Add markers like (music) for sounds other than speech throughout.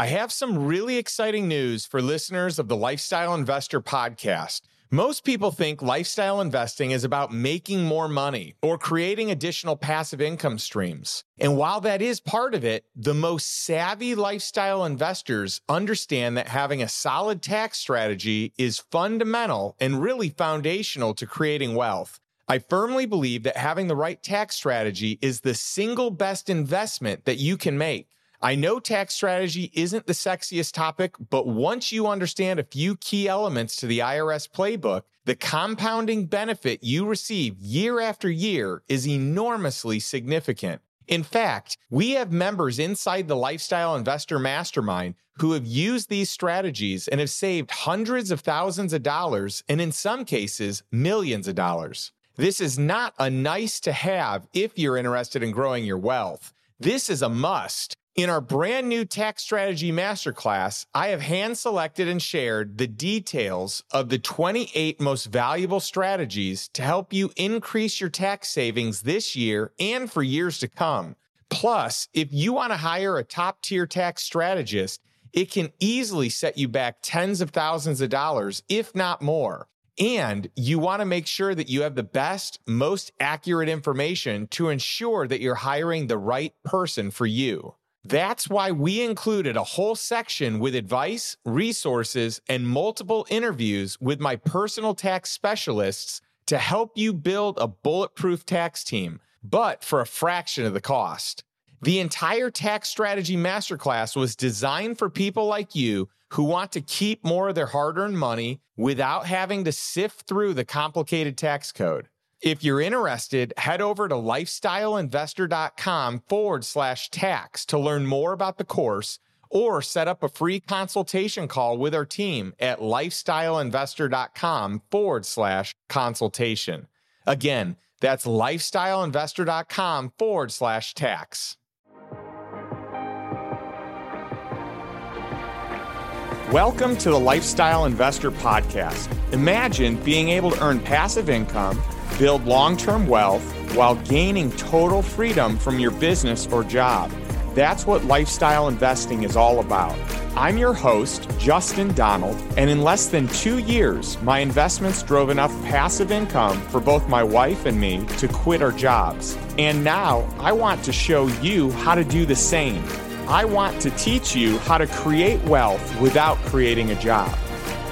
I have some really exciting news for listeners of the Lifestyle Investor podcast. Most people think lifestyle investing is about making more money or creating additional passive income streams. And while that is part of it, the most savvy lifestyle investors understand that having a solid tax strategy is fundamental and really foundational to creating wealth. I firmly believe that having the right tax strategy is the single best investment that you can make. I know tax strategy isn't the sexiest topic, but once you understand a few key elements to the IRS playbook, the compounding benefit you receive year after year is enormously significant. In fact, we have members inside the Lifestyle Investor Mastermind who have used these strategies and have saved hundreds of thousands of dollars, and in some cases, millions of dollars. This is not a nice to have if you're interested in growing your wealth. This is a must. In our brand new tax strategy masterclass, I have hand selected and shared the details of the 28 most valuable strategies to help you increase your tax savings this year and for years to come. Plus, if you want to hire a top tier tax strategist, it can easily set you back tens of thousands of dollars, if not more. And you want to make sure that you have the best, most accurate information to ensure that you're hiring the right person for you. That's why we included a whole section with advice, resources, and multiple interviews with my personal tax specialists to help you build a bulletproof tax team, but for a fraction of the cost. The entire tax strategy masterclass was designed for people like you who want to keep more of their hard earned money without having to sift through the complicated tax code. If you're interested, head over to lifestyleinvestor.com forward slash tax to learn more about the course or set up a free consultation call with our team at lifestyleinvestor.com forward slash consultation. Again, that's lifestyleinvestor.com forward slash tax. Welcome to the Lifestyle Investor Podcast. Imagine being able to earn passive income build long term wealth while gaining total freedom from your business or job. That's what lifestyle investing is all about. I'm your host, Justin Donald, and in less than two years, my investments drove enough passive income for both my wife and me to quit our jobs. And now I want to show you how to do the same. I want to teach you how to create wealth without creating a job.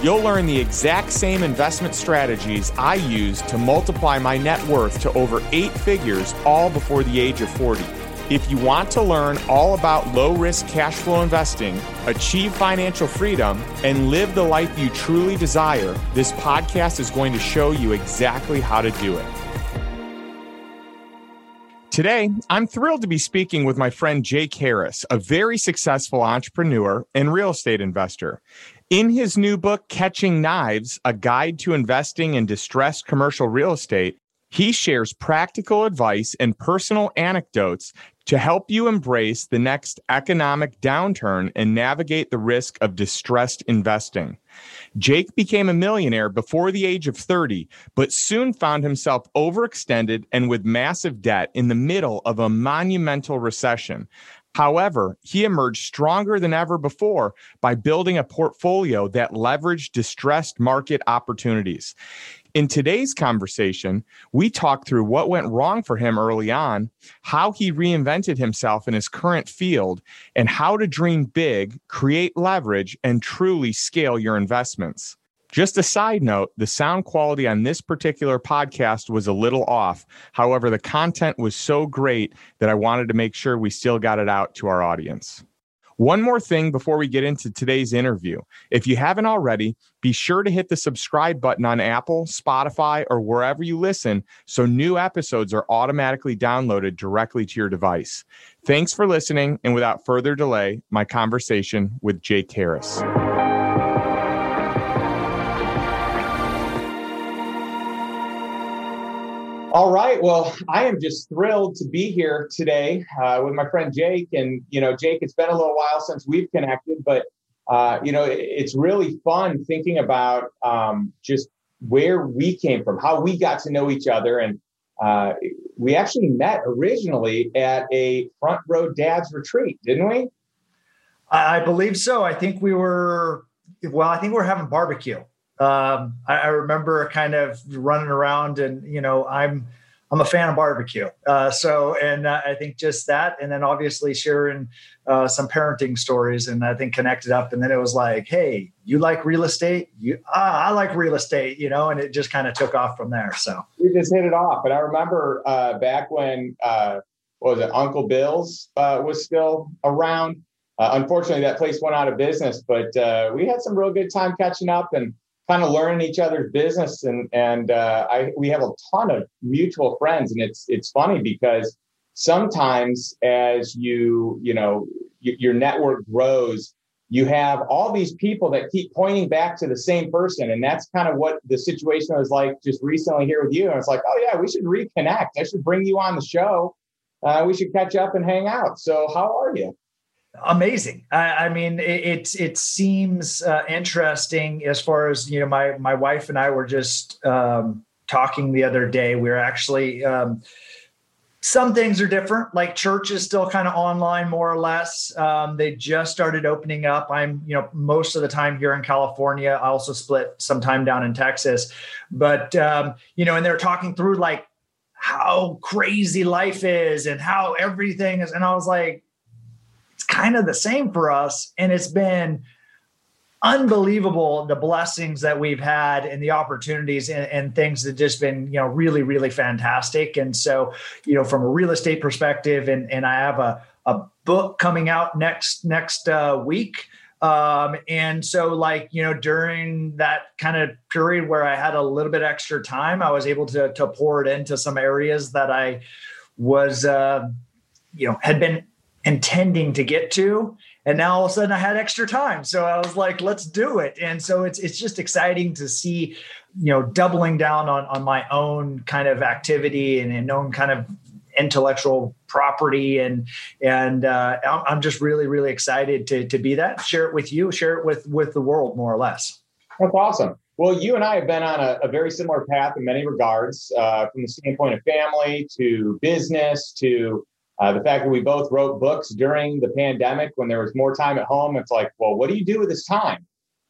You'll learn the exact same investment strategies I use to multiply my net worth to over eight figures all before the age of 40. If you want to learn all about low risk cash flow investing, achieve financial freedom, and live the life you truly desire, this podcast is going to show you exactly how to do it. Today, I'm thrilled to be speaking with my friend Jake Harris, a very successful entrepreneur and real estate investor. In his new book, Catching Knives A Guide to Investing in Distressed Commercial Real Estate, he shares practical advice and personal anecdotes to help you embrace the next economic downturn and navigate the risk of distressed investing. Jake became a millionaire before the age of 30, but soon found himself overextended and with massive debt in the middle of a monumental recession. However, he emerged stronger than ever before by building a portfolio that leveraged distressed market opportunities. In today's conversation, we talk through what went wrong for him early on, how he reinvented himself in his current field, and how to dream big, create leverage, and truly scale your investments. Just a side note the sound quality on this particular podcast was a little off. However, the content was so great that I wanted to make sure we still got it out to our audience. One more thing before we get into today's interview. If you haven't already, be sure to hit the subscribe button on Apple, Spotify, or wherever you listen so new episodes are automatically downloaded directly to your device. Thanks for listening. And without further delay, my conversation with Jake Harris. All right. Well, I am just thrilled to be here today uh, with my friend Jake. And, you know, Jake, it's been a little while since we've connected, but, uh, you know, it, it's really fun thinking about um, just where we came from, how we got to know each other. And uh, we actually met originally at a front row dad's retreat, didn't we? I believe so. I think we were, well, I think we are having barbecue. Um, I, I, remember kind of running around and, you know, I'm, I'm a fan of barbecue. Uh, so, and uh, I think just that, and then obviously sharing uh, some parenting stories, and I think connected up. And then it was like, hey, you like real estate? You, ah, I like real estate, you know, and it just kind of took off from there. So we just hit it off. And I remember uh, back when, uh, was it, Uncle Bill's uh, was still around. unfortunately, that place went out of business, but we had some real good time catching up and kind of learning each other's business and and uh, I we have a ton of mutual friends and it's it's funny because sometimes as you you know y- your network grows you have all these people that keep pointing back to the same person and that's kind of what the situation was like just recently here with you. And it's like oh yeah we should reconnect. I should bring you on the show. Uh, we should catch up and hang out. So how are you amazing. I, I mean, it, it, it seems uh, interesting as far as you know. My my wife and I were just um, talking the other day. We are actually. Um, some things are different like church is still kind of online more or less um, they just started opening up i'm you know most of the time here in california i also split some time down in texas but um, you know and they're talking through like how crazy life is and how everything is and i was like kind of the same for us. And it's been unbelievable the blessings that we've had and the opportunities and, and, things that just been you know really really fantastic and so you know from a real estate perspective and and i have a, a book coming out next next uh, week um, and so like you know during that kind of period where i had a little bit extra time i was able to to pour it into some areas that i was uh, you know had been intending to get to. And now all of a sudden i had extra time. So i was like let's do it. And so it's it's just exciting to see you know doubling down on on my own kind of activity and, and own kind of intellectual property. And and uh, i'm just really really excited to to be that share it with you share it with with the world more or less. That's awesome. Well, you and I have been on a, a very similar path in many regards, uh, from the standpoint of family to business to uh, the fact that we both wrote books during the pandemic when there was more time at home, it's like, well, what do you do with this time?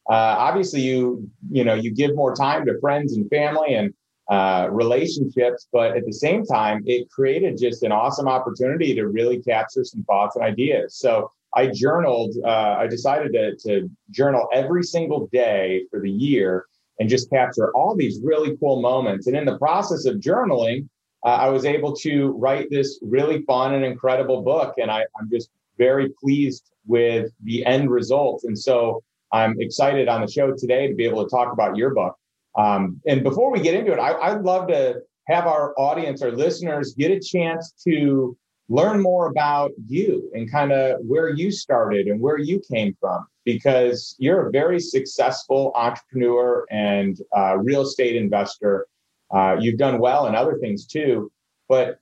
Uh, obviously, you you know you give more time to friends and family and uh, relationships, but at the same time, it created just an awesome opportunity to really capture some thoughts and ideas. So I journaled. Uh, I decided to, to journal every single day for the year and just capture all these really cool moments. And in the process of journaling, uh, I was able to write this really fun and incredible book. And I, I'm just very pleased with the end result. And so I'm excited on the show today to be able to talk about your book. Um, and before we get into it, I, would love to have our audience, our listeners, get a chance to learn more about you and kind of where you started and where you came from, because you're a very successful entrepreneur and uh, real estate investor. Uh, you've done well in other things too, but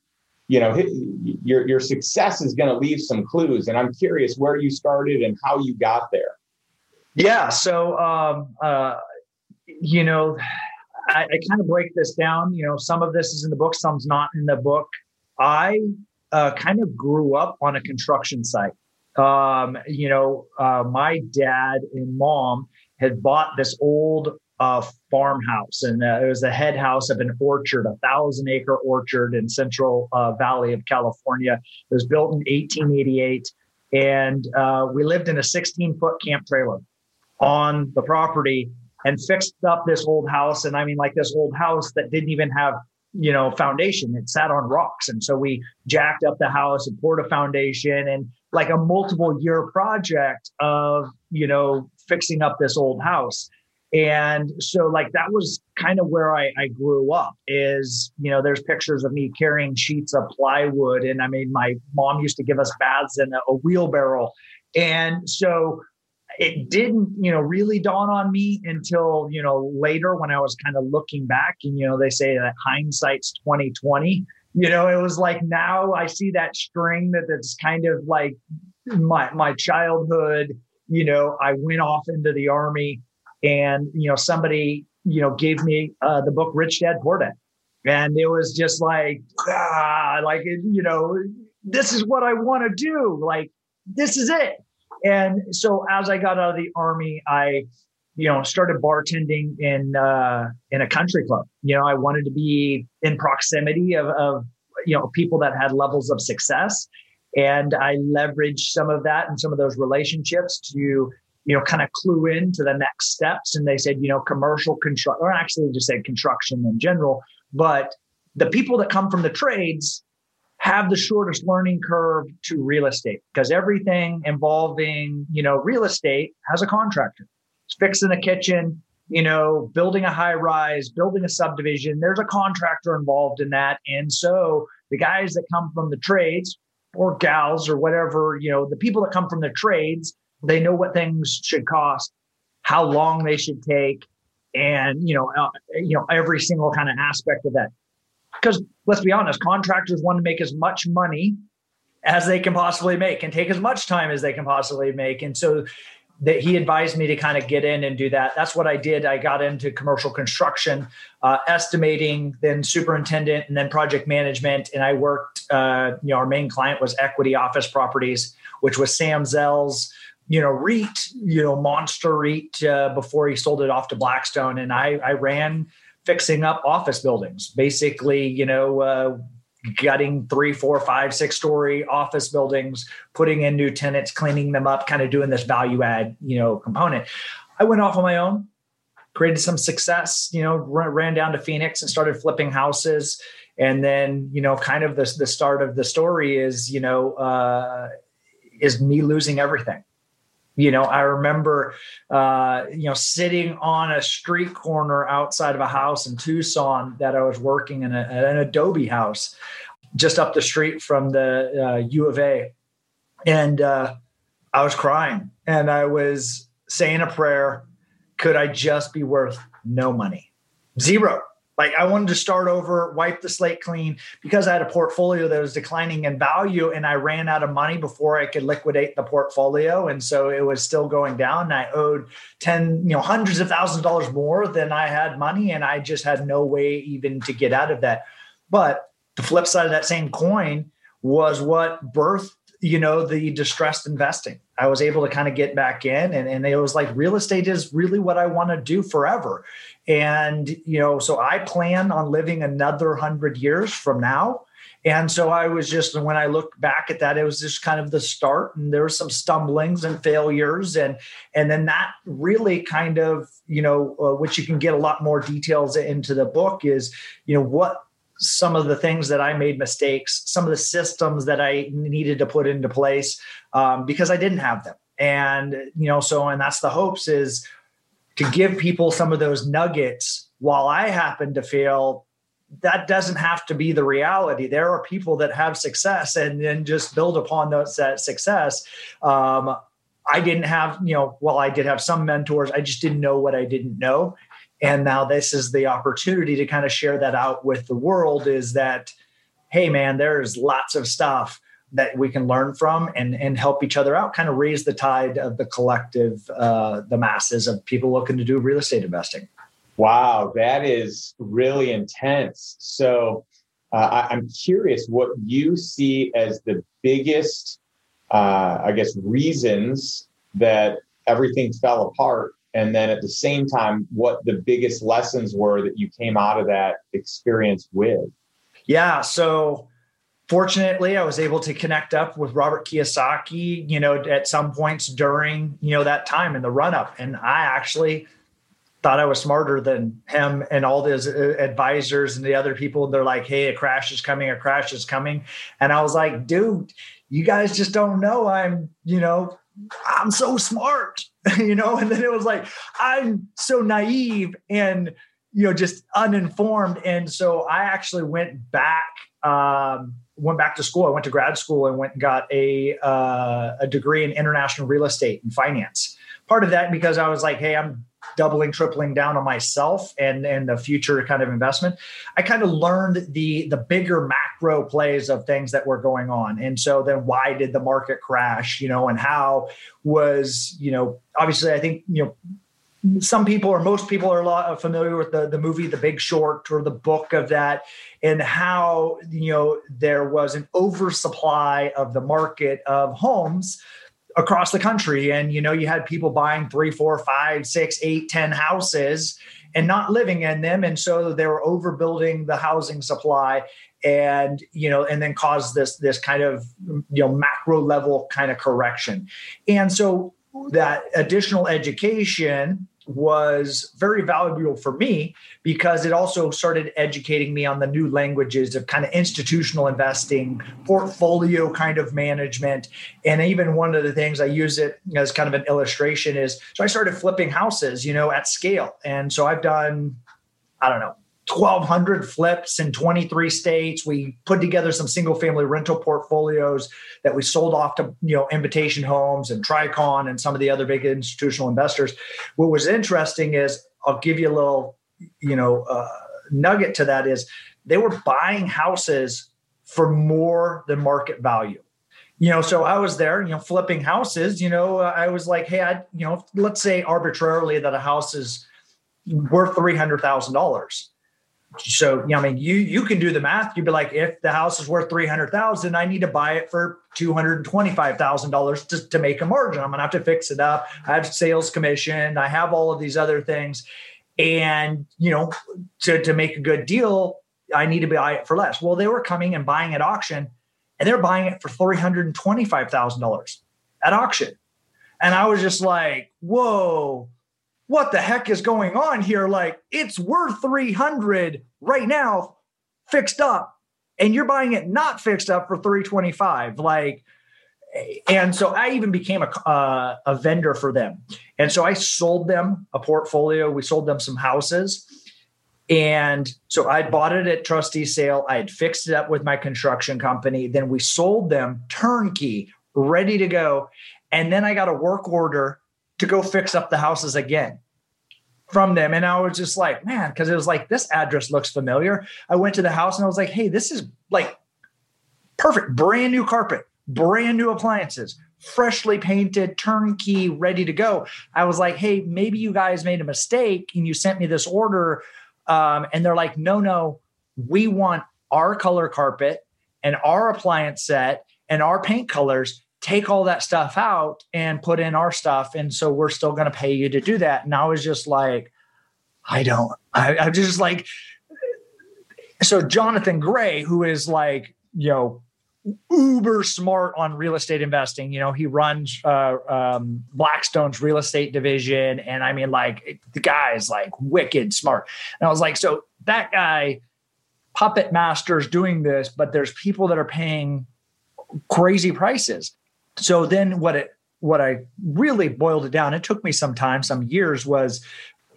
you know your your success is going to leave some clues. And I'm curious where you started and how you got there. Yeah. So um, uh, you know, I, I kind of break this down. You know, some of this is in the book, some's not in the book. I uh, kind of grew up on a construction site. Um, you know, uh, my dad and mom had bought this old uh, farmhouse, and uh, it was the head house of an orchard, a thousand acre orchard in Central uh, Valley of California. It was built in 1888, and uh, we lived in a 16 foot camp trailer on the property and fixed up this old house. And I mean, like this old house that didn't even have you know foundation it sat on rocks and so we jacked up the house and poured a foundation and like a multiple year project of you know fixing up this old house and so like that was kind of where I, I grew up is you know there's pictures of me carrying sheets of plywood and i mean my mom used to give us baths in a, a wheelbarrow. And so it didn't you know really dawn on me until you know later when i was kind of looking back and you know they say that hindsight's 2020 you know it was like now i see that string that that's kind of like my my childhood you know i went off into the army and you know somebody you know gave me uh, the book Rich Dad Poor Dad, and it was just like ah, like you know this is what I want to do, like this is it. And so as I got out of the army, I, you know, started bartending in uh, in a country club. You know, I wanted to be in proximity of, of you know people that had levels of success, and I leveraged some of that and some of those relationships to you know kind of clue in to the next steps. And they said, you know, commercial construction, or actually just said construction in general, but the people that come from the trades have the shortest learning curve to real estate because everything involving, you know, real estate has a contractor. It's fixing a kitchen, you know, building a high rise, building a subdivision. There's a contractor involved in that. And so the guys that come from the trades or gals or whatever, you know, the people that come from the trades, they know what things should cost, how long they should take, and you know, uh, you know, every single kind of aspect of that because let's be honest, contractors want to make as much money as they can possibly make and take as much time as they can possibly make. And so that he advised me to kind of get in and do that. That's what I did. I got into commercial construction, uh, estimating, then superintendent, and then project management. And I worked. Uh, you know, our main client was Equity Office Properties, which was Sam Zell's you know REIT, you know monster REIT uh, before he sold it off to Blackstone. And I I ran fixing up office buildings, basically, you know, uh, gutting three, four, five, six story office buildings, putting in new tenants, cleaning them up, kind of doing this value add, you know, component. I went off on my own, created some success, you know, ran down to Phoenix and started flipping houses. And then, you know, kind of the, the start of the story is, you know, uh, is me losing everything you know, I remember, uh, you know, sitting on a street corner outside of a house in Tucson that I was working in a, an Adobe house just up the street from the uh, U of A. And uh, I was crying and I was saying a prayer. Could I just be worth no money? Zero. Like I wanted to start over, wipe the slate clean because I had a portfolio that was declining in value and I ran out of money before I could liquidate the portfolio. And so it was still going down. And I owed 10, you know, hundreds of thousands of dollars more than I had money. And I just had no way even to get out of that. But the flip side of that same coin was what birthed you know the distressed investing i was able to kind of get back in and, and it was like real estate is really what i want to do forever and, you know, so I plan on living another hundred years from now. And so I was just, when I look back at that, it was just kind of the start, and there were some stumblings and failures, and and then that really kind of, you know, uh, which you can get a lot more details into the book is, you know, what some of the things that I made mistakes, some of the systems that I needed to put into place um, because I didn't have them, and you know, so and that's the hopes is to give people some of those nuggets while I happen to feel that doesn't have to be the reality. There are people that have success and then just build upon those, that success. Um, I didn't have, you know, well, I did have some mentors. I just didn't know what I didn't know. And now this is the opportunity to kind of share that out with the world is that, hey, man, there's lots of stuff that we can learn from and and help each other out kind of raise the tide of the collective uh, the masses of people looking to do real estate investing. Wow that is really intense. So uh, I, am curious what you see as the biggest uh, i guess reasons that everything fell apart and then at the same time what the biggest lessons were that you came out of that experience with? Yeah so fortunately i was able to connect up with robert kiyosaki you know at some points during you know that time in the run up and i actually thought i was smarter than him and all his uh, advisors and the other people. They're like hey a crash is coming a crash is coming. And i was like dude you guys just don't know i'm you know i'm so smart (laughs) you know and then it was like i'm so naive and you know just uninformed and so i actually went back um, went back to school. I went to grad school and went and got a uh, a degree in international real estate and finance. Part of that because I was like, hey, I'm doubling, tripling down on myself and and the future kind of investment. I kind of learned the the bigger macro plays of things that were going on, and so then why did the market crash? You know, and how was you know obviously I think you know some people or most people are familiar with the, the movie The Big Short or the book of that and how you know there was an oversupply of the market of homes across the country. And you know you had people buying three four five six eight ten houses and not living in them. And so they were overbuilding the housing supply and you know and then caused this this kind of you know macro level kind of correction. And so that additional education was very valuable for me because it also started educating me on the new languages of kind of institutional investing, portfolio kind of management. And even one of the things I use it as kind of an illustration is so I started flipping houses, you know, at scale. And so I've done, I don't know, 1,200 flips in 23 states. We put together some single family rental portfolios that we sold off to you know Invitation Homes and Tricon and some of the other big institutional investors. What was interesting is I'll give you a little you know uh, nugget to that is they were buying houses for more than market value. You know, so I was there, you know, flipping houses. You know, I was like, hey, I, you know, let's say arbitrarily that a house is worth three hundred thousand dollars so you know, I mean, you you can do the math. You'd be like, if the house is worth three hundred thousand, I need to buy it for two hundred twenty five thousand dollars to make a margin. I'm gonna have to fix it up. I have sales commission. I have all of these other things, and you know, to to make a good deal, I need to buy it for less. Well, they were coming and buying at auction, and they're buying it for three hundred twenty five thousand dollars at auction, and I was just like, whoa what the heck is going on here? Like it's worth 300 right now, fixed up, and you're buying it not fixed up for 325. Like, and so I even became a, uh, a vendor for them. And so I sold them a portfolio. We sold them some houses. And so I bought it at trustee sale. I had fixed it up with my construction company. Then we sold them turnkey, ready to go. And then I got a work order to go fix up the houses again from them. And I was just like, man, because it was like, this address looks familiar. I went to the house and I was like, hey, this is like perfect, brand new carpet, brand new appliances, freshly painted, turnkey, ready to go. I was like, hey, maybe you guys made a mistake and you sent me this order. Um, and they're like, no, no, we want our color carpet and our appliance set and our paint colors take all that stuff out and put in our stuff. And so we're still going to pay you to do that. And I was just like, I don't, I, I'm just like, so Jonathan Gray, who is like, you know, uber smart on real estate investing. You know, he runs uh, um, Blackstone's real estate division. And I mean, like, the guy is like wicked smart. And I was like, so that guy, puppet masters doing this, but there's people that are paying crazy prices so then what it what I really boiled it down, it took me some time, some years, was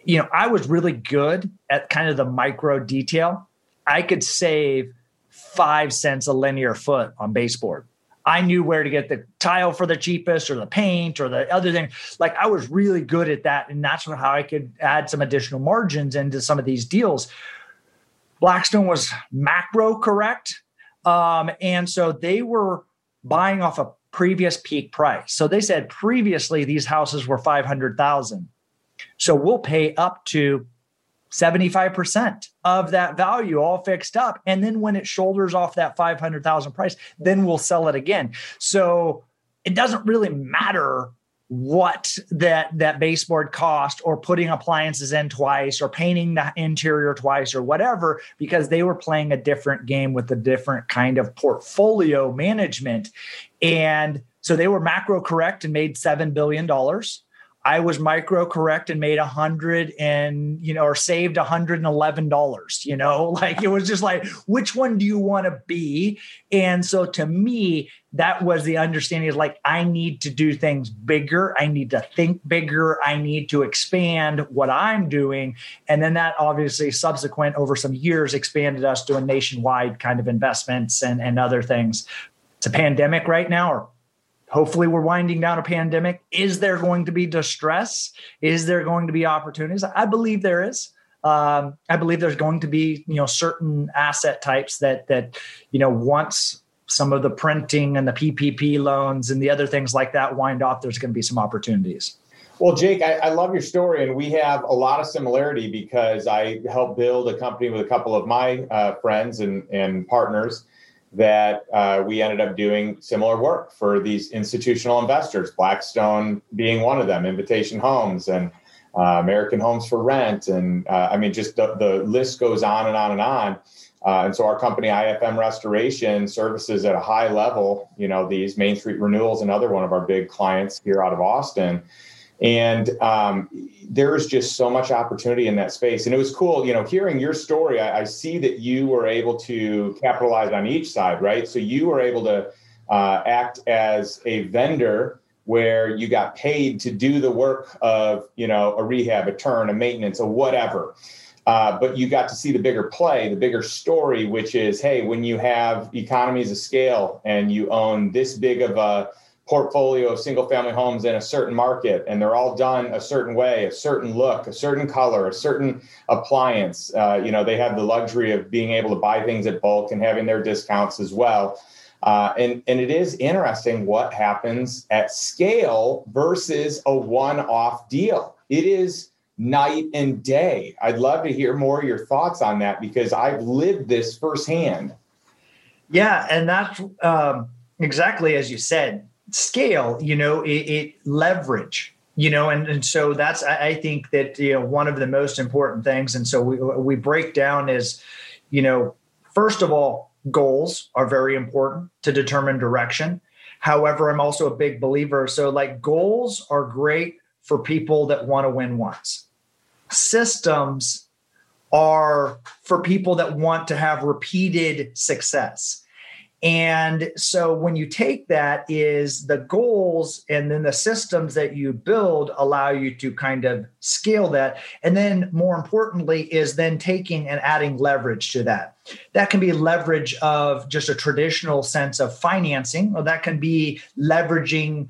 you know, I was really good at kind of the micro detail. I could save five cents a linear foot on baseboard. I knew where to get the tile for the cheapest or the paint or the other thing. Like I was really good at that. And that's how I could add some additional margins into some of these deals. Blackstone was macro correct. Um, and so they were buying off a previous peak price. So they said previously these houses were 500,000. So we'll pay up to 75% of that value all fixed up and then when it shoulders off that 500,000 price, then we'll sell it again. So it doesn't really matter what that that baseboard cost or putting appliances in twice or painting the interior twice or whatever because they were playing a different game with a different kind of portfolio management and so they were macro correct and made 7 billion dollars I was micro correct and made a hundred and you know, or saved a hundred and eleven dollars. You know, (laughs) like it was just like, which one do you want to be? And so to me, that was the understanding is like I need to do things bigger. I need to think bigger. I need to expand what I'm doing. And then that obviously subsequent over some years expanded us doing nationwide kind of investments and, and other things. It's a pandemic right now, or hopefully we're winding down a pandemic. Is there going to be distress? Is there going to be opportunities? I believe there is. Um, i believe there's going to be you know certain asset types that that you know once some of the printing and the ppp loans and the other things like that wind off there's going to be some opportunities. Well, Jake, I, I, love your story, and we have a lot of similarity because I helped build a company with a couple of my uh, friends and, and partners that uh, we ended up doing similar work for these institutional investors, Blackstone being one of them, Invitation Homes and uh, American Homes for Rent. And uh, I mean, just the, the list goes on and on and on. Uh, and so our company, IFM Restoration, services at a high level, you know, these Main Street Renewals, another one of our big clients here out of Austin. And um, there's just so much opportunity in that space. And it was cool, you know, hearing your story. I, I, see that you were able to capitalize on each side, right? So you were able to uh, act as a vendor where you got paid to do the work of, you know, a rehab, a turn, a maintenance, a whatever. Uh, but you got to see the bigger play, the bigger story, which is hey, when you have economies of scale and you own this big of a portfolio of single family homes in a certain market and they're all done a certain way a certain look a certain color a certain appliance uh, you know they have the luxury of being able to buy things at bulk and having their discounts as well uh, and and it is interesting what happens at scale versus a one-off deal it is night and day. I'd love to hear more of your thoughts on that because I've lived this firsthand. Yeah, and that's um, exactly as you said. Scale, you know, it, it leverage, you know, and, and so that's I, I think that you know one of the most important things. And so we we break down is, you know, first of all, goals are very important to determine direction. However, I'm also a big believer. So like goals are great for people that want to win once systems are for people that want to have repeated success. And so when you take that is the goals and then the systems that you build allow you to kind of scale that. And then more importantly is then taking and adding leverage to that. That can be leverage of just a traditional sense of financing, or that can be leveraging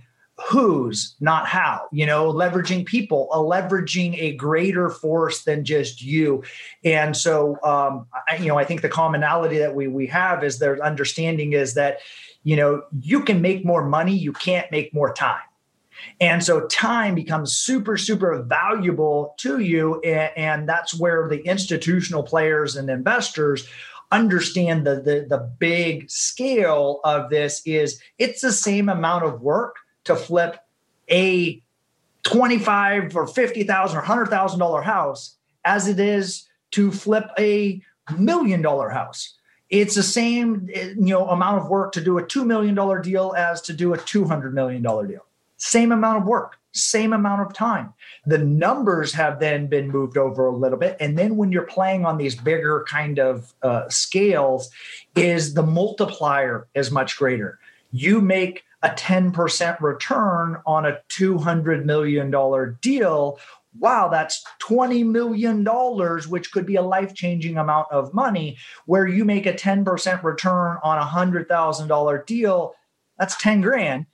who's not how you know leveraging people a leveraging a greater force than just you and so um I, you know i think the commonality that we we have is their understanding is that you know you can make more money you can't make more time and so time becomes super, super valuable to you. And, that's where the institutional players and investors understand the, the, the big scale of this is it's the same amount of work to flip a 25 or 50,000 or 100,000 dollar house as it is to flip a million dollar house. It's the same you know amount of work to do a 2 million dollar deal as to do a 200 million dollar deal. Same amount of work, same amount of time. The numbers have then been moved over a little bit and then when you're playing on these bigger kind of uh, scales is the multiplier is much greater. You make a 10% return on a $200 million deal. Wow, that's $20 million, which could be a life changing amount of money. Where you make a 10% return on a $100,000 deal, that's 10 grand.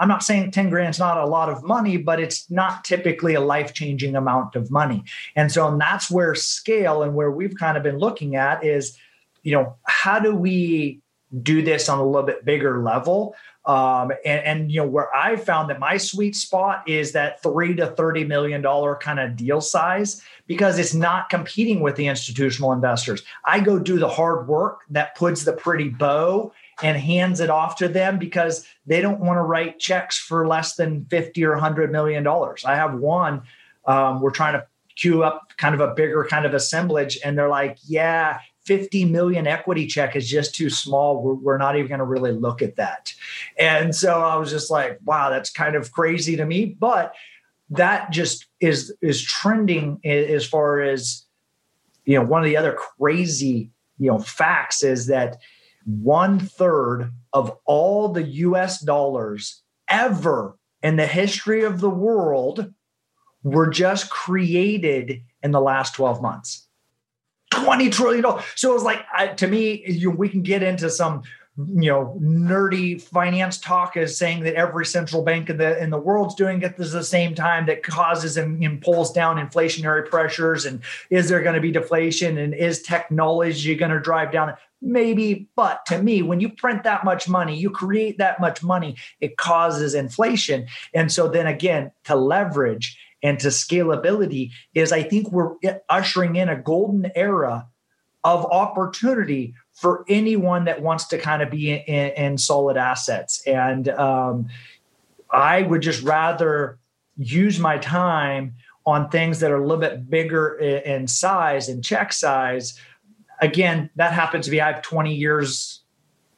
I'm not saying 10 grand is not a lot of money, but it's not typically a life changing amount of money. And so and that's where scale and where we've kind of been looking at is, you know, how do we do this on a little bit bigger level um, and, and, you know where I found that my sweet spot is that three to thirty million dollar kind of deal size because it's not competing with the institutional investors. I go do the hard work that puts the pretty bow and hands it off to them because they don't want to write checks for less than 50 or 100 million dollars. I have one, um, we're trying to queue up kind of a bigger kind of assemblage, and they're like, yeah, 50 million equity check is just too small. We're, we're not even going to really look at that. And so I was just like, wow, that's kind of crazy to me. But that just is is trending as far as you know one of the other crazy you know facts is that one third of all the US dollars ever in the history of the world were just created in the last 12 months. 20 trillion dollars. So it was like I, to me, you, we can get into some you know nerdy finance talk as saying that every central bank in the in the world's doing it at the same time that causes and, and pulls down inflationary pressures and is there going to be deflation and is technology going to drive down maybe but to me when you print that much money you create that much money it causes inflation and so then again to leverage and to scalability is I think we're ushering in a golden era of opportunity for anyone that wants to kind of be in, in solid assets. And um, I would just rather use my time on things that are a little bit bigger in size and check size. Again, that happens to be I have 20 years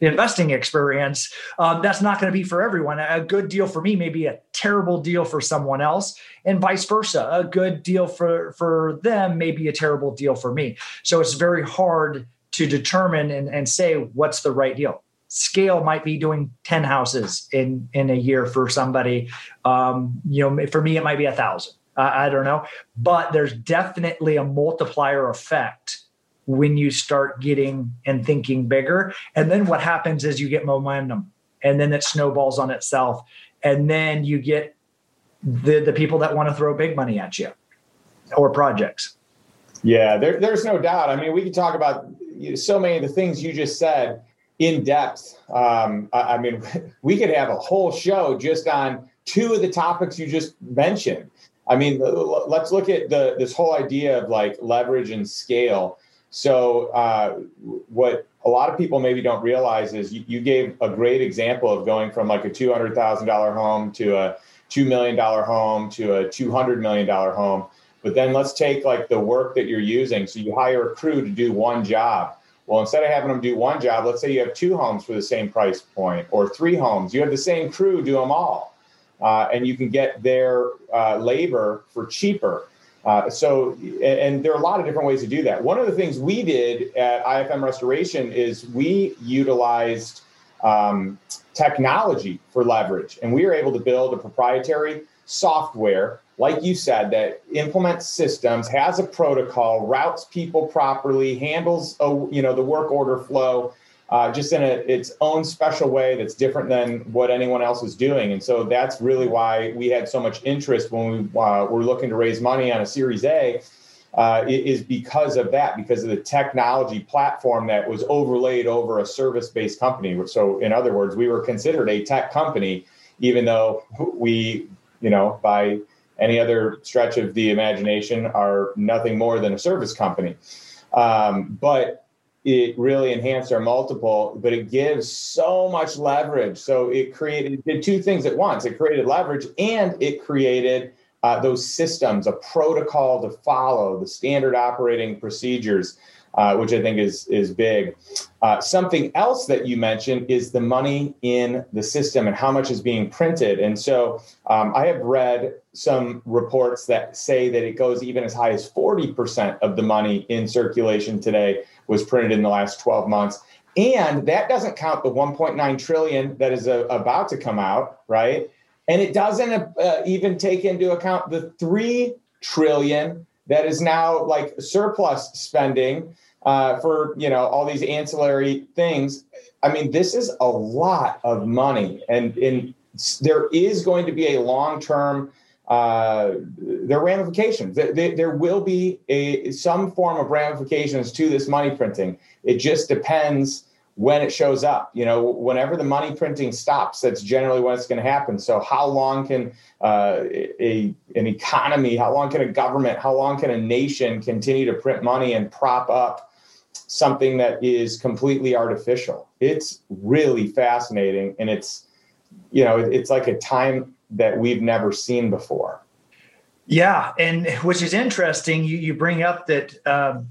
investing experience. Um, that's not going to be for everyone. A good deal for me may be a terrible deal for someone else, and vice versa. A good deal for for them may be a terrible deal for me. So it's very hard to determine and, and say what's the right deal. Scale might be doing 10 houses in in a year for somebody. Um, you know, for me, it might be a thousand. I, I don't know, but there's definitely a multiplier effect when you start getting and thinking bigger. And then what happens is you get momentum and then it snowballs on itself. And then you get the, the people that want to throw big money at you or projects. Yeah, there, there's no doubt. I mean, we could talk about so many of the things you just said in depth. Um, I, I mean, (laughs) we could have a whole show just on two of the topics you just mentioned. I mean, let's look at the this whole idea of like leverage and scale. So, uh, what a lot of people maybe don't realize is you, you gave a great example of going from like a two hundred thousand dollar home to a two million dollar home to a two hundred million dollar home. But then let's take like the work that you're using. So you hire a crew to do one job. Well, instead of having them do one job, let's say you have two homes for the same price point or three homes. You have the same crew do them all, uh, and you can get their uh, labor for cheaper. Uh, so, and there are a lot of different ways to do that. One of the things we did at IFM Restoration is we utilized um, technology for leverage, and we were able to build a proprietary software, like you said, that implements systems, has a protocol, routes people properly, handles a, you know the work order flow, uh, just in a, its own special way that's different than what anyone else is doing. And so that's really why we had so much interest when we uh, were looking to raise money on a Series A. Uh, is because of that, because of the technology platform that was overlaid over a service based company. So, in other words, we were considered a tech company, even though we, you know, by any other stretch of the imagination, are nothing more than a service company. Um, but it really enhanced our multiple, but it gives so much leverage. So it created it did two things at once. It created leverage and it created uh, those systems, a protocol to follow, the standard operating procedures, uh, which I think is is big. Uh, something else that you mentioned is the money in the system and how much is being printed. And so um, I have read some reports that say that it goes even as high as 40% of the money in circulation today was printed in the last 12 months. And that doesn't count the 1.9 trillion that is uh, about to come out, right? And it doesn't uh, even take into account the 3 trillion that is now like surplus spending uh, for, you know, all these ancillary things. I mean, this is a lot of money and in there is going to be a long-term uh, there are ramifications. There, will be a some form of ramifications to this money printing. It just depends when it shows up. You know, whenever the money printing stops, that's generally when it's going to happen. So, how long can uh, a an economy, how long can a government, how long can a nation continue to print money and prop up something that is completely artificial? It's really fascinating, and it's you know, it's like a time that we've never seen before. Yeah, and which is interesting. You you bring up that. Um,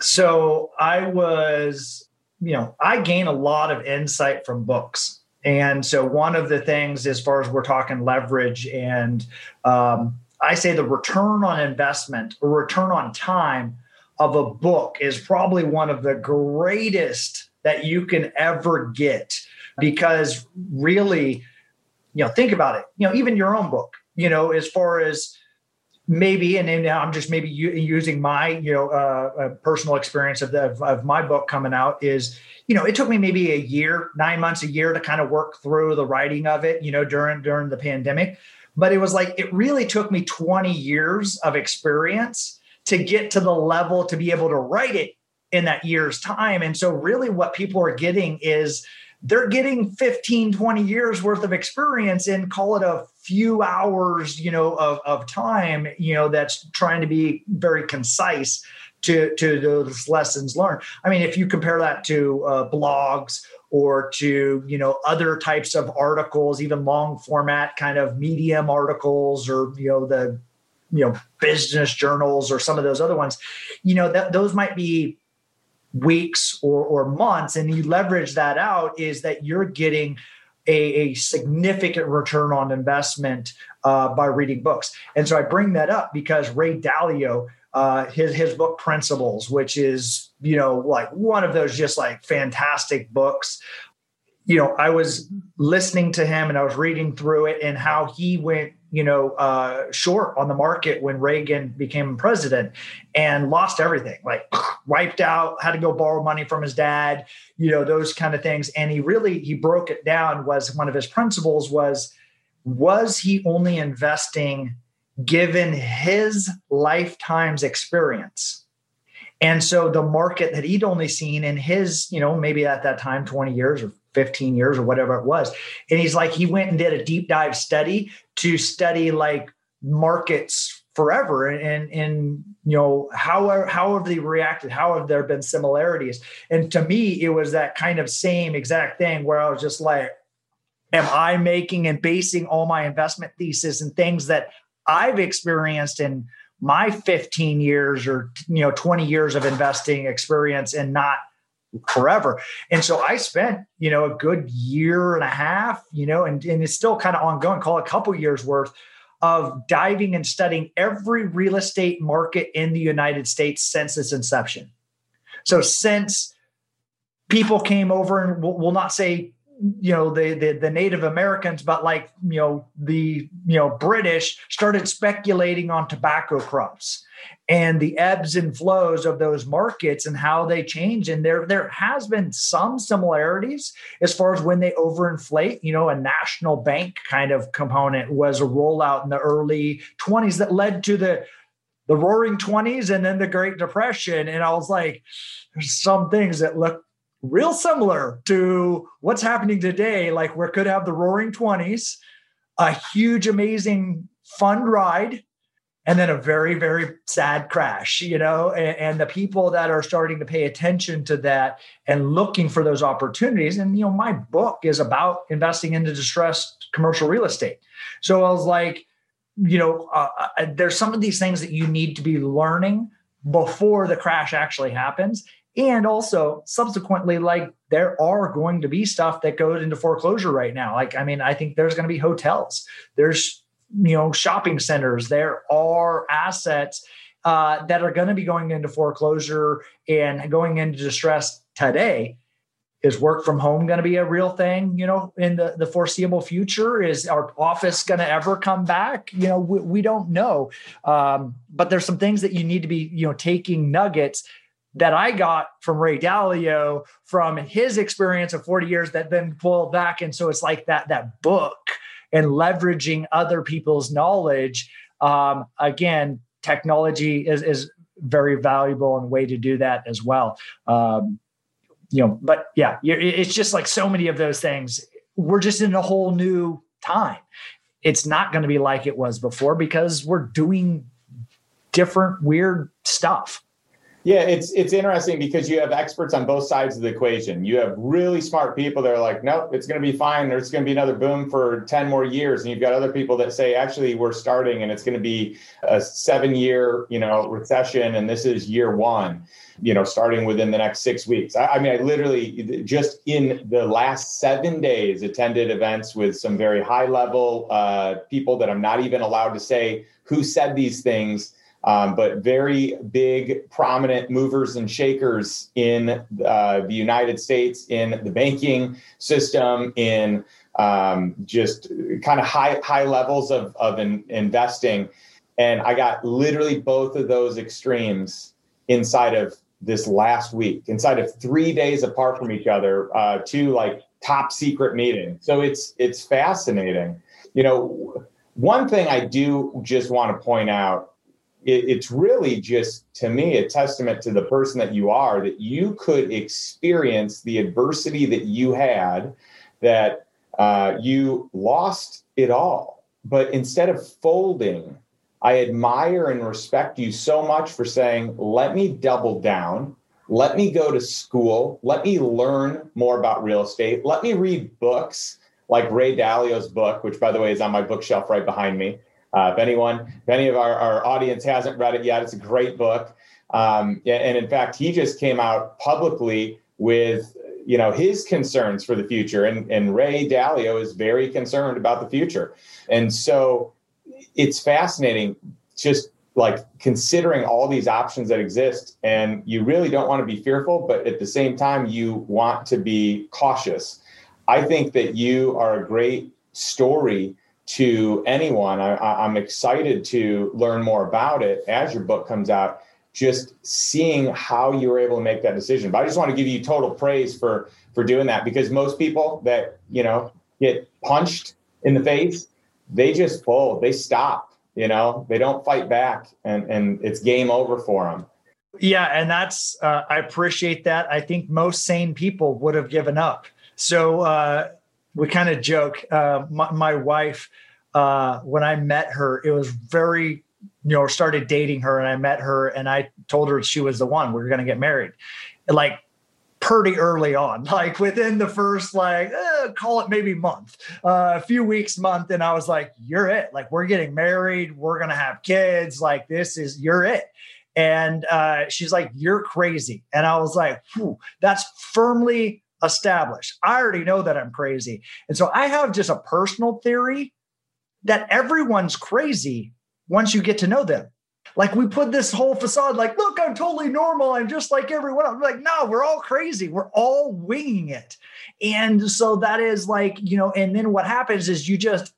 so I was, you know, I gain a lot of insight from books, and so one of the things, as far as we're talking leverage, and um, I say the return on investment or return on time of a book is probably one of the greatest that you can ever get because really you know think about it. You know even your own book you know as far as maybe and now i'm just maybe using my you know uh, uh, personal experience of, the, of, of my book coming out is you know it took me maybe a year nine months a year to kind of work through the writing of it you know during during the pandemic. But it was like it really took me 20 years of experience to get to the level to be able to write it in that year's time. And so really what people are getting is they're getting 15, 20 years worth of experience in call it a few hours, you know, of, of time, you know, that's trying to be very concise to, to those lessons learned. I mean, if you compare that to uh, blogs or to, you know, other types of articles, even long format kind of medium articles or, you know, the, you know, business journals or some of those other ones, you know, that those might be weeks or, or months and you leverage that out is that you're getting a, a significant return on investment uh, by reading books. And so I bring that up because Ray Dalio, uh, his his book Principles, which is you know like one of those just like fantastic books. You know, I was listening to him and I was reading through it and how he went you know, uh, short on the market when Reagan became president and lost everything, like (clears throat) wiped out, had to go borrow money from his dad, you know, those kind of things. And he really, he broke it down was one of his principles was, was he only investing given his lifetime's experience? And so the market that he'd only seen in his, you know, maybe at that time, 20 years or 15 years or whatever it was. And he's like, he went and did a deep dive study to study like markets forever and and you know how how have they reacted how have there been similarities and to me it was that kind of same exact thing where i was just like am i making and basing all my investment thesis and things that i've experienced in my 15 years or you know 20 years of investing experience and not forever. And so I spent, you know, a good year and a half, you know, and, and it's still kind of ongoing, call it a couple years worth of diving and studying every real estate market in the United States since its inception. So since people came over and we'll, we'll not say you know the, the, the native americans but like you know the you know british started speculating on tobacco crops and the ebbs and flows of those markets and how they change. And there there has been some similarities as far as when they overinflate. You know a national bank kind of component was a rollout in the early 20s that led to the the roaring 20s and then the great depression. And i was like there's some things that look real similar to what's happening today. Like we could have the roaring 20s, a huge, amazing, fun ride, and then a very, very sad crash, you know, and, and, the people that are starting to pay attention to that and looking for those opportunities. And, you know, my book is about investing into distressed commercial real estate. So I was like, you know, uh, uh there's some of these things that you need to be learning before the crash actually happens and also subsequently like there are going to be stuff that goes into foreclosure right now. Like i mean i think there's going to be hotels. There's you know shopping centers. There are assets uh, that are going to be going into foreclosure and going into distress today. Is work from home going to be a real thing you know in the, the foreseeable future? Is our office going to ever come back? You know we, we don't know. Um, but there's some things that you need to be you know taking nuggets that I got from Ray Dalio from his experience of 40 years that then pulled back. And so it's like that that book and leveraging other people's knowledge. Um, again, technology is, is very valuable and way to do that as well. Um, you know, but yeah, it's just like so many of those things. We're just in a whole new time. It's not going to be like it was before because we're doing different weird stuff. Yeah, it's it's interesting because you have experts on both sides of the equation. You have really smart people that are like, nope, it's going to be fine. There's going to be another boom for 10 more years. And you've got other people that say, actually, we're starting and it's going to be a seven year, you know, recession. And this is year one, you know, starting within the next six weeks. I, I mean, I literally just in the last seven days attended events with some very high level uh, people that I'm not even allowed to say who said these things um, but very big, prominent movers and shakers in uh, the United States, in the banking system, in um, just kind of high high levels of of in, investing. And I got literally both of those extremes inside of this last week, inside of three days apart from each other, uh, two like top secret meetings. So it's it's fascinating. You know, one thing I do just want to point out it, it's really just to me a testament to the person that you are that you could experience the adversity that you had that uh, you lost it all but instead of folding, I admire and respect you so much for saying, let me double down. Let me go to school. Let me learn more about real estate. Let me read books like Ray Dalio's book, which, by the way, is on my bookshelf right behind me. Uh, if anyone, if any of our, our audience hasn't read it yet, it's a great book. Um, and in fact, he just came out publicly with you know his concerns for the future, and, and Ray Dalio is very concerned about the future. And so it's fascinating just like considering all these options that exist and you really don't want to be fearful but at the same time you want to be cautious i think that you are a great story to anyone I, am excited to learn more about it as your book comes out just seeing how you were able to make that decision but i just want to give you total praise for for doing that because most people that you know get punched in the face they just fold. They stop. You know, they don't fight back, and and it's game over for them. Yeah, and that's uh, I appreciate that. I think most sane people would have given up. So uh, we kind of joke. Uh, my, my, wife, uh, when I met her, it was very you know started dating her, and I met her, and I told her she was the one. We were going to get married. Like pretty early on, (laughs) like within the first like eh, call it maybe month, uh, a few weeks, month, and I was like, "You're it! Like we're getting married, we're gonna have kids. Like this is you're it." And uh, she's like, "You're crazy," and I was like, "That's firmly established. I already know that I'm crazy." And so I have just a personal theory that everyone's crazy once you get to know them. Like we put this whole facade, like, look, I'm totally normal. I'm just like everyone. I'm like, no, we're all crazy. We're all winging it. And so that is like, you know, and then what happens is you just,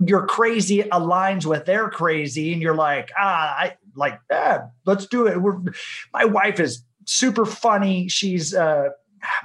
your crazy aligns with their crazy. And you're like, ah, I like, ah, let's do it. We're, my wife is super funny. She's, uh,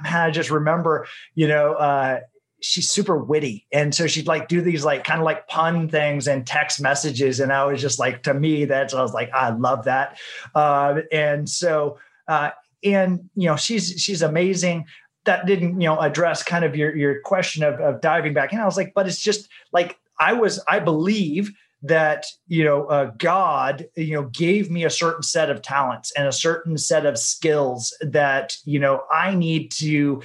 man, I just remember, you know, uh, she's super witty. And so she'd like do these like kind of like pun things and text messages and i was just like to me that's i was like i love that. Uh, and so uh, and you know she's she's amazing. That didn't you know address kind of your your question of, of diving back and i was like but it's just like i was i believe that you know uh, god you know gave me a certain set of talents and a certain set of skills that you know i need to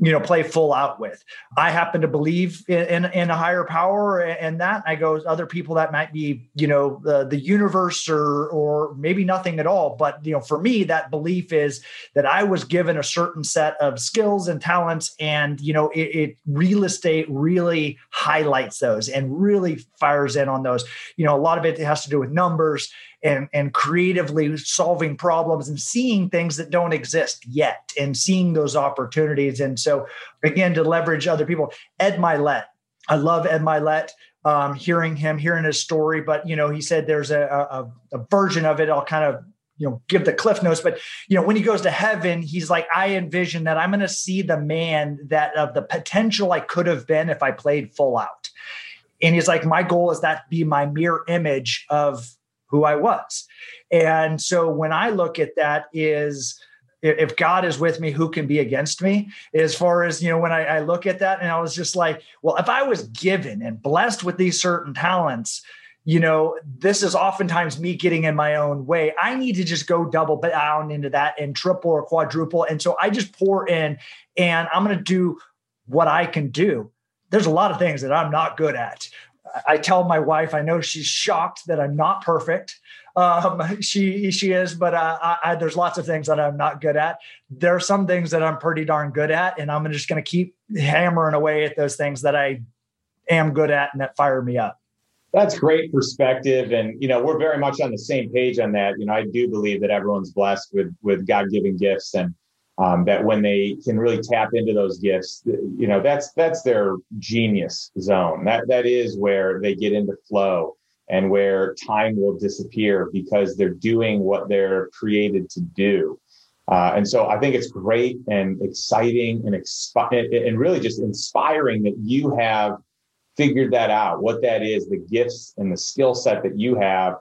you know play full out with. I happen to believe in, in, in a higher power and that i go other people that might be you know the, the universe or or maybe nothing at all. But you know for me that belief is that i was given a certain set of skills and talents and you know it, it real estate really highlights those and really fires in on those. You know a lot of it has to do with numbers and and creatively solving problems and seeing things that don't exist yet and seeing those opportunities. And so again to leverage other people ed mylett i love ed mylett um, hearing him hearing his story but you know he said there's a, a, a version of it. I'll kind of you know give the cliff notes but you know when he goes to heaven he's like i envision that i'm going to see the man that of the potential i could have been if i played full out. And he's like my goal is that be my mirror image of who I was. And so when I look at that is if God is with me, who can be against me? As far as, you know, when I, I, look at that and I was just like, well, if I was given and blessed with these certain talents, you know, this is oftentimes me getting in my own way. I need to just go double down into that and triple or quadruple. And so I just pour in and I'm going to do what I can do. There's a lot of things that I'm not good at. I tell my wife, I know she's shocked that I'm not perfect. Um, she she is, but uh, I, I, there's lots of things that I'm not good at. There are some things that I'm pretty darn good at, and I'm just going to keep hammering away at those things that I am good at and that fire me up. That's great perspective, and you know we're very much on the same page on that. You know, I do believe that everyone's blessed with with God given gifts, and um, that when they can really tap into those gifts, you know, that's that's their genius zone. That that is where they get into flow and where time will disappear because they're doing what they're created to do. Uh, and so I think it's great and exciting and expi- and really just inspiring that you have figured that out, what that is, the gifts and the skill set that you have.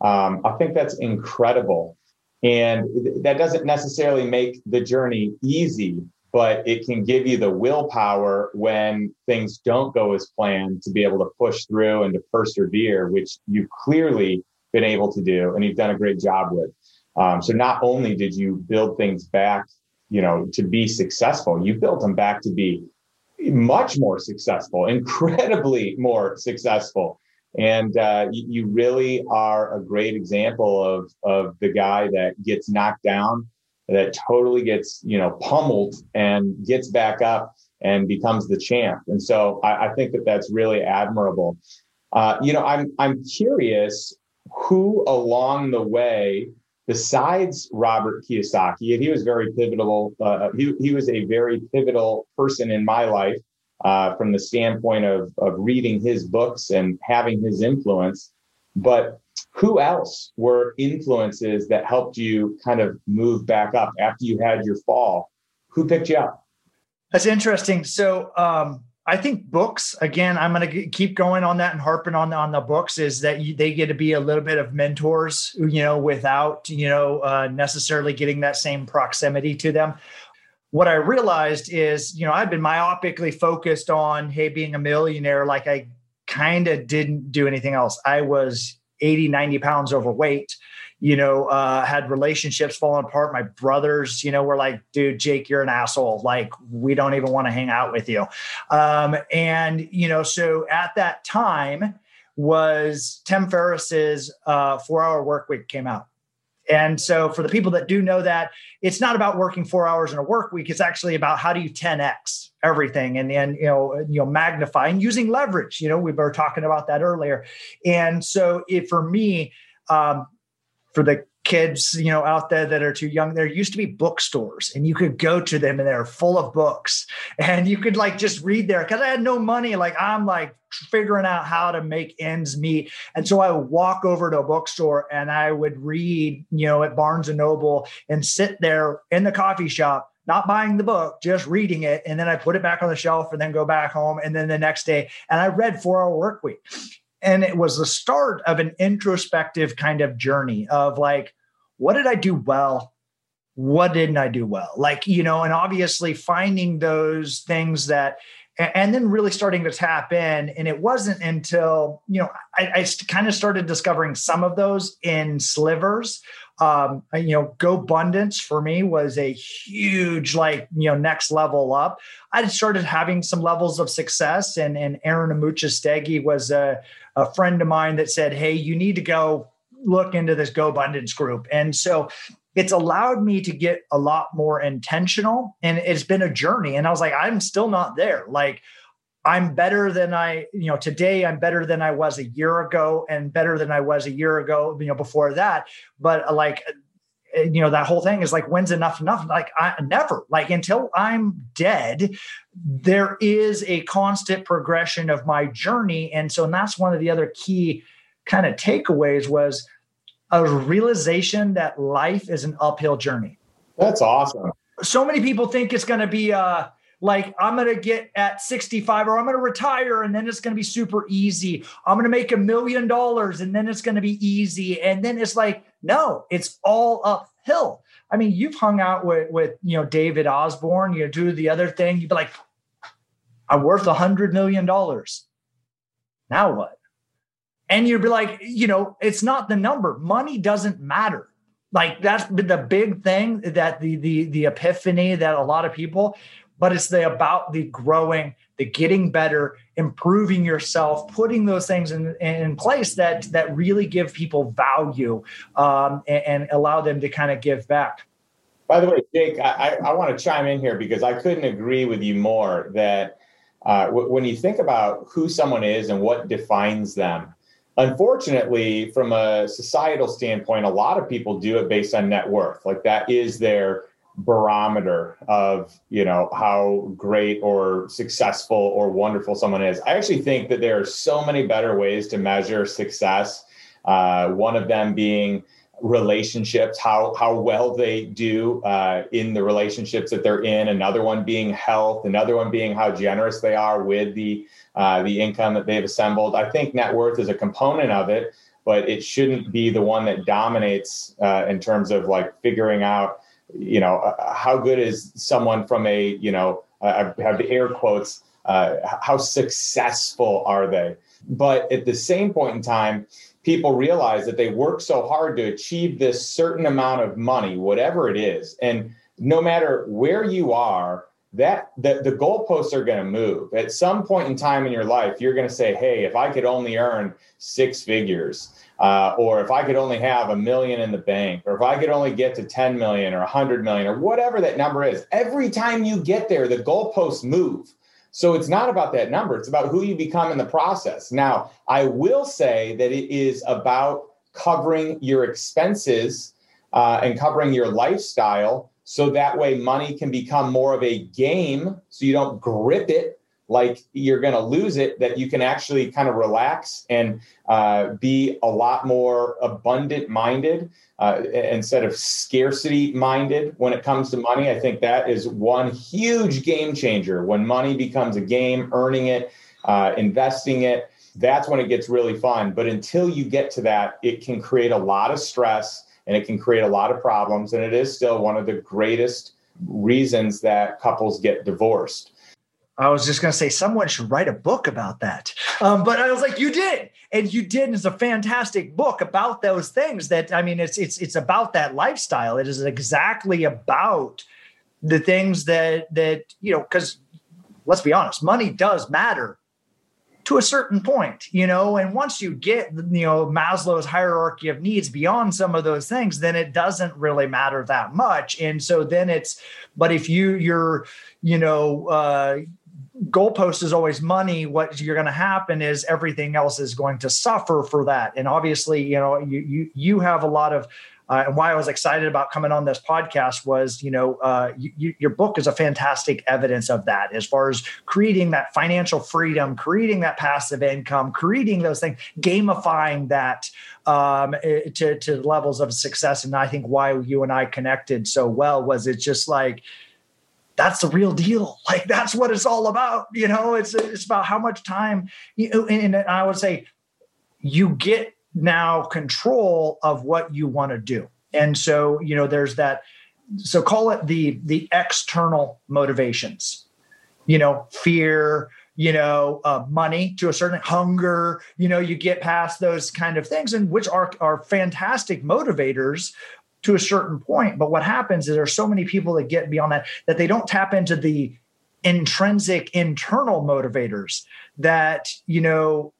Um, I think that's incredible. And that doesn't necessarily make the journey easy, but it can give you the willpower when things don't go as planned to be able to push through and to persevere, which you've clearly been able to do and you've done a great job with. Um, so not only did you build things back, you know, to be successful, you built them back to be much more successful, (laughs) incredibly more successful. And uh, you, you really are a great example of of the guy that gets knocked down that totally gets you know pummeled and gets back up and becomes the champ. And so I, I think that that's really admirable. Uh, you know, I'm I'm curious who along the way, besides Robert Kiyosaki, and he was very pivotal. Uh, he he was a very pivotal person in my life uh, from the standpoint of of reading his books and having his influence. But who else were influences that helped you kind of move back up after you had your fall? Who picked you up? That's interesting. So um, I think books again. I'm going to keep going on that and harping on on the books is that you, they get to be a little bit of mentors, you know, without you know uh, necessarily getting that same proximity to them. What I realized is, you know, I've been myopically focused on hey being a millionaire, like I kind of didn't do anything else. I was 80, 90 pounds overweight, you know, uh, had relationships falling apart. My brothers, you know, were like, dude, Jake, you're an asshole. Like, we don't even want to hang out with you. Um, and, you know, so at that time was Tim Ferriss's uh, four hour work week came out. And so, for the people that do know that, it's not about working four hours in a work week. It's actually about how do you 10x everything and then you know you know magnify and using leverage. You know, we were talking about that earlier. And so, it for me, um, for the kids you know out there that are too young. There used to be bookstores and you could go to them and they're full of books. And you could like just read there because i had no money. Like i'm like figuring out how to make ends meet. And so i would walk over to a bookstore and i would read you know at barnes and noble and sit there in the coffee shop not buying the book, just reading it. And then I put it back on the shelf and then go back home. And then the next day, and I read Four Hour Work Week. And it was the start of an introspective kind of journey of like what did i do well? What didn't i do well? Like you know and obviously finding those things that and then really starting to tap in. And it wasn't until you know i, I kind of started discovering some of those in slivers. Um, you know, GoBundance for me was a huge, like, you know, next level up. I started having some levels of success, and and Aaron Amuchastegui was a, a friend of mine that said, Hey, you need to go look into this GoBundance group. And so it's allowed me to get a lot more intentional and it's been a journey. And I was like, I'm still not there. Like, I'm better than I, you know, today I'm better than I was a year ago and better than I was a year ago, you know, before that. But uh, like, uh, you know, that whole thing is like, when's enough enough? Like, I never, like, until I'm dead, there is a constant progression of my journey. And so, and that's one of the other key kind of takeaways was a realization that life is an uphill journey. That's awesome. So many people think it's going to be uh like I'm going to get at 65 or I'm going to retire and then it's going to be super easy. I'm going to make a million dollars and then it's going to be easy. And then it's like, no, it's all uphill. I mean, you've hung out with with you know David Osborne, you do the other thing, you'd be like, I'm worth a hundred million dollars. Now what? And you'd be like, you know, it's not the number. Money doesn't matter. Like that's the big thing that the the the epiphany that a lot of people, but it's the about the growing, the getting better, improving yourself, putting those things in, in place that that really give people value um, and, and allow them to kind of give back. By the way, Jake, I, I, want to chime in here because I couldn't agree with you more that uh, w- when you think about who someone is and what defines them, Unfortunately, from a societal standpoint, a lot of people do it based on net worth. Like that is their barometer of you know how great or successful or wonderful someone is. I actually think that there are so many better ways to measure success. Uh, one of them being relationships, how how well they do uh, in the relationships that they're in. Another one being health. Another one being how generous they are with the uh, the income that they've assembled. I think net worth is a component of it, but it shouldn't be the one that dominates uh, in terms of like figuring out you know, uh, how good is someone from a, you know, I have the air quotes, uh, how successful are they? But at the same point in time, people realize that they work so hard to achieve this certain amount of money, whatever it is. And no matter where you are, that the, the goalposts are going to move at some point in time in your life you're going to say hey if i could only earn six figures uh, or if i could only have a million in the bank or if i could only get to 10 million or 100 million or whatever that number is every time you get there the goalposts move so it's not about that number. It's about who you become in the process. Now i will say that it is about covering your expenses uh, and covering your lifestyle so that way money can become more of a game so you don't grip it like you're going to lose it that you can actually kind of relax and uh, be a lot more abundant minded uh, instead of scarcity minded when it comes to money i think that is one huge game changer when money becomes a game earning it uh, investing it that's when it gets really fun but until you get to that it can create a lot of stress and it can create a lot of problems. And it is still one of the greatest reasons that couples get divorced. I was just going to say someone should write a book about that. Um, but I was like, you did, and you did. And it's a fantastic book about those things. That I mean, it's it's it's about that lifestyle. It is exactly about the things that that you know. Because let's be honest, money does matter to a certain point, you know, and once you get, you know, Maslow's hierarchy of needs beyond some of those things, then it doesn't really matter that much. And so then it's, but if you, you're, you know, uh, goalpost is always money what you're going to happen is everything else is going to suffer for that and obviously you know you you you have a lot of uh, and why I was excited about coming on this podcast was, you know, uh, you, your book is a fantastic evidence of that, as far as creating that financial freedom, creating that passive income, creating those things, gamifying that um, eh, to to levels of success. And I think why you and I connected so well was it's just like that's the real deal. (laughs) Like that's what it's all about. You know, it's it's about how much time. You know, and, and I would say you get now control of what you want to do. And so, you know, there's that so call it the the external motivations. You know, fear, you know, uh, money to a certain hunger, you know, you get past those kind of things and which are are fantastic motivators to a certain point. But what happens is there's so many people that get beyond that that they don't tap into the intrinsic internal motivators that, you know,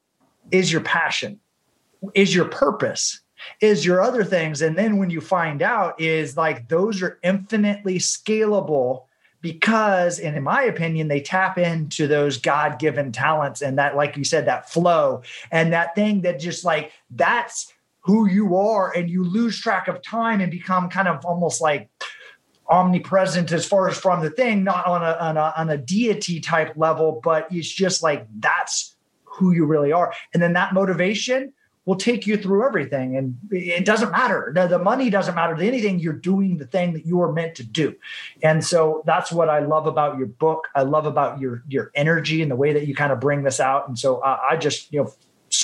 is your passion is your purpose is your other things and then when you find out is like those are infinitely scalable because and in my opinion they tap into those god-given talents and that like you said that flow and that thing that just like that's who you are and you lose track of time and become kind of almost like omnipresent as far as from the thing not on a, on a, on a deity type level but it's just like that's who you really are and then that motivation will take you through everything. And it doesn't matter. The, the money doesn't matter. Anything you're doing the thing that you are meant to do. And so that's what I love about your book. I love about your your energy and the way that you kind of bring this out. And so I just, you know,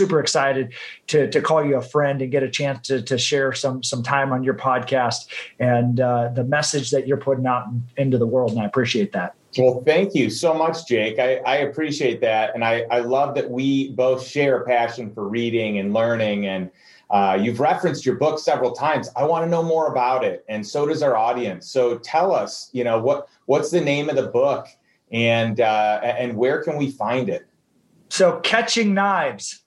super excited to, to call you a friend and get a chance to, to share some some time on your podcast and uh, the message that you're putting out into the world. And I appreciate that. Well, thank you so much, Jake. I, I appreciate that. And I, I love that we both share a passion for reading and learning. And uh, you've referenced your book several times. I want to know more about it. And so does our audience. So tell us, you know, what what's the name of the book and uh, and where can we find it? So catching knives,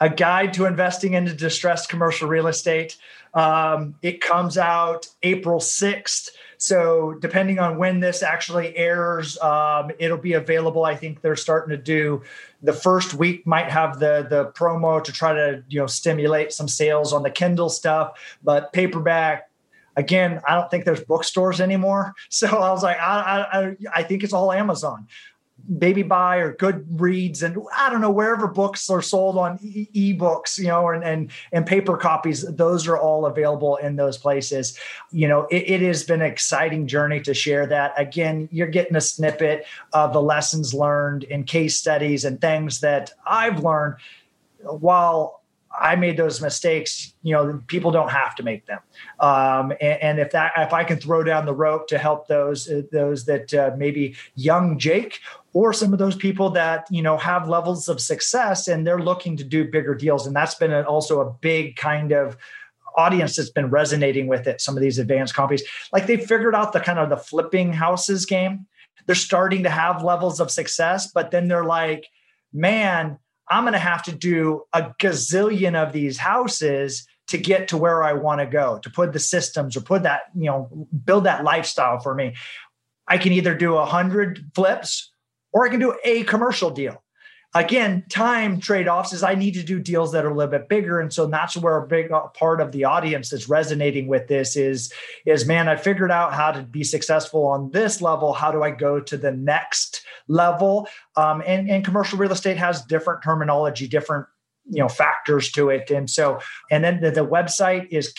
a guide to investing into distressed commercial real estate. Um, it comes out April 6th. So depending on when this actually airs, um, it'll be available. I think they're starting to do the first week might have the the promo to try to you know stimulate some sales on the Kindle stuff, but paperback. Again, I don't think there's bookstores anymore. (laughs) So I was like, I, I, I think it's all Amazon. Baby Buy or Goodreads and I don't know wherever books are sold on e- ebooks, you know, and, and and paper copies. Those are all available in those places. You know, it, it has been an exciting journey to share that. Again, you're getting a snippet of the lessons learned in case studies and things that I've learned while I made those mistakes. You know, people don't have to make them. Um, and, and, if that, if I can throw down the rope to help those uh, those that uh, maybe young Jake or some of those people that you know have levels of success and they're looking to do bigger deals, and that's been also a big kind of audience that's been resonating with it. Some of these advanced copies, like they figured out the kind of the flipping houses game. They're starting to have levels of success, but then they're like, man I'm going to have to do a gazillion of these houses to get to where I want to go, to put the systems or put that, you know, build that lifestyle for me. I can either do a hundred flips or I can do a commercial deal again, time trade offs is I need to do deals that are a little bit bigger. And so that's where a big uh, part of the audience that's resonating with this is, is man, I figured out how to be successful on this level. How do I go to the next level? Um, and, and commercial real estate has different terminology, different you know factors to it and so and then the, the website is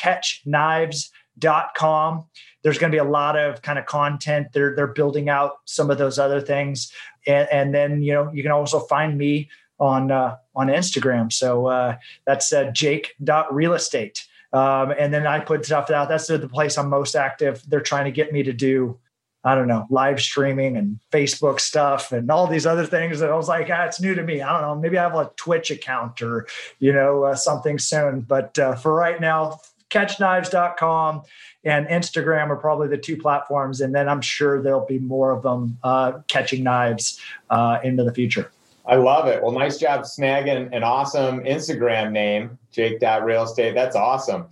catchknives.com there's going to be a lot of kind of content they're they're building out some of those other things and, and then you know you can also find me on uh, on Instagram. So uh, that's uh, Jake.realestate. Um, and then I put stuff out. That's the place I'm most active. They're trying to get me to do, I don't know, live streaming and Facebook stuff and all these other things. that I was like, ah, it's new to me. I don't know. Maybe I have a Twitch account or, you know, uh, something soon. But uh, for right now, catchknives.com and Instagram are probably the two platforms. And then I'm sure there'll be more of them uh, catching knives uh, into the future. I love it. Well, nice job snagging an awesome Instagram name, Jake Real Estate. That's awesome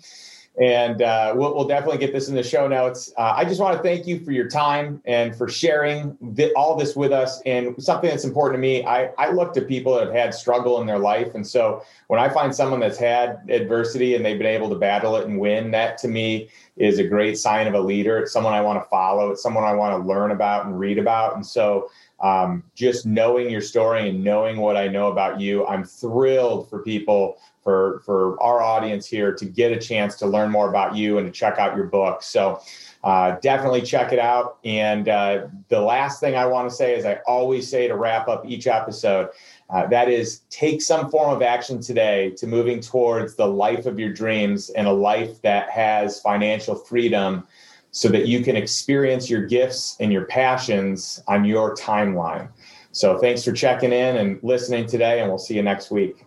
and uh, we'll, we'll, definitely get this in the show notes. Uh, I just want to thank you for your time and for sharing th- all this with us. And something that's important to me, I, I look to people that have had struggle in their life. And so when I find someone that's had adversity and they've been able to battle it and win, that to me is a great sign of a leader. It's someone I want to follow, it's someone I want to learn about and read about. And so um, just knowing your story and knowing what I know about you, I'm thrilled for people for for our audience here to get a chance to learn more about you and to check out your book. So uh, definitely check it out. And uh, the last thing I want to say is I always say to wrap up each episode. Uh, that is, take some form of action today to moving towards the life of your dreams and a life that has financial freedom so that you can experience your gifts and your passions on your timeline. So, thanks for checking in and listening today, and we'll see you next week.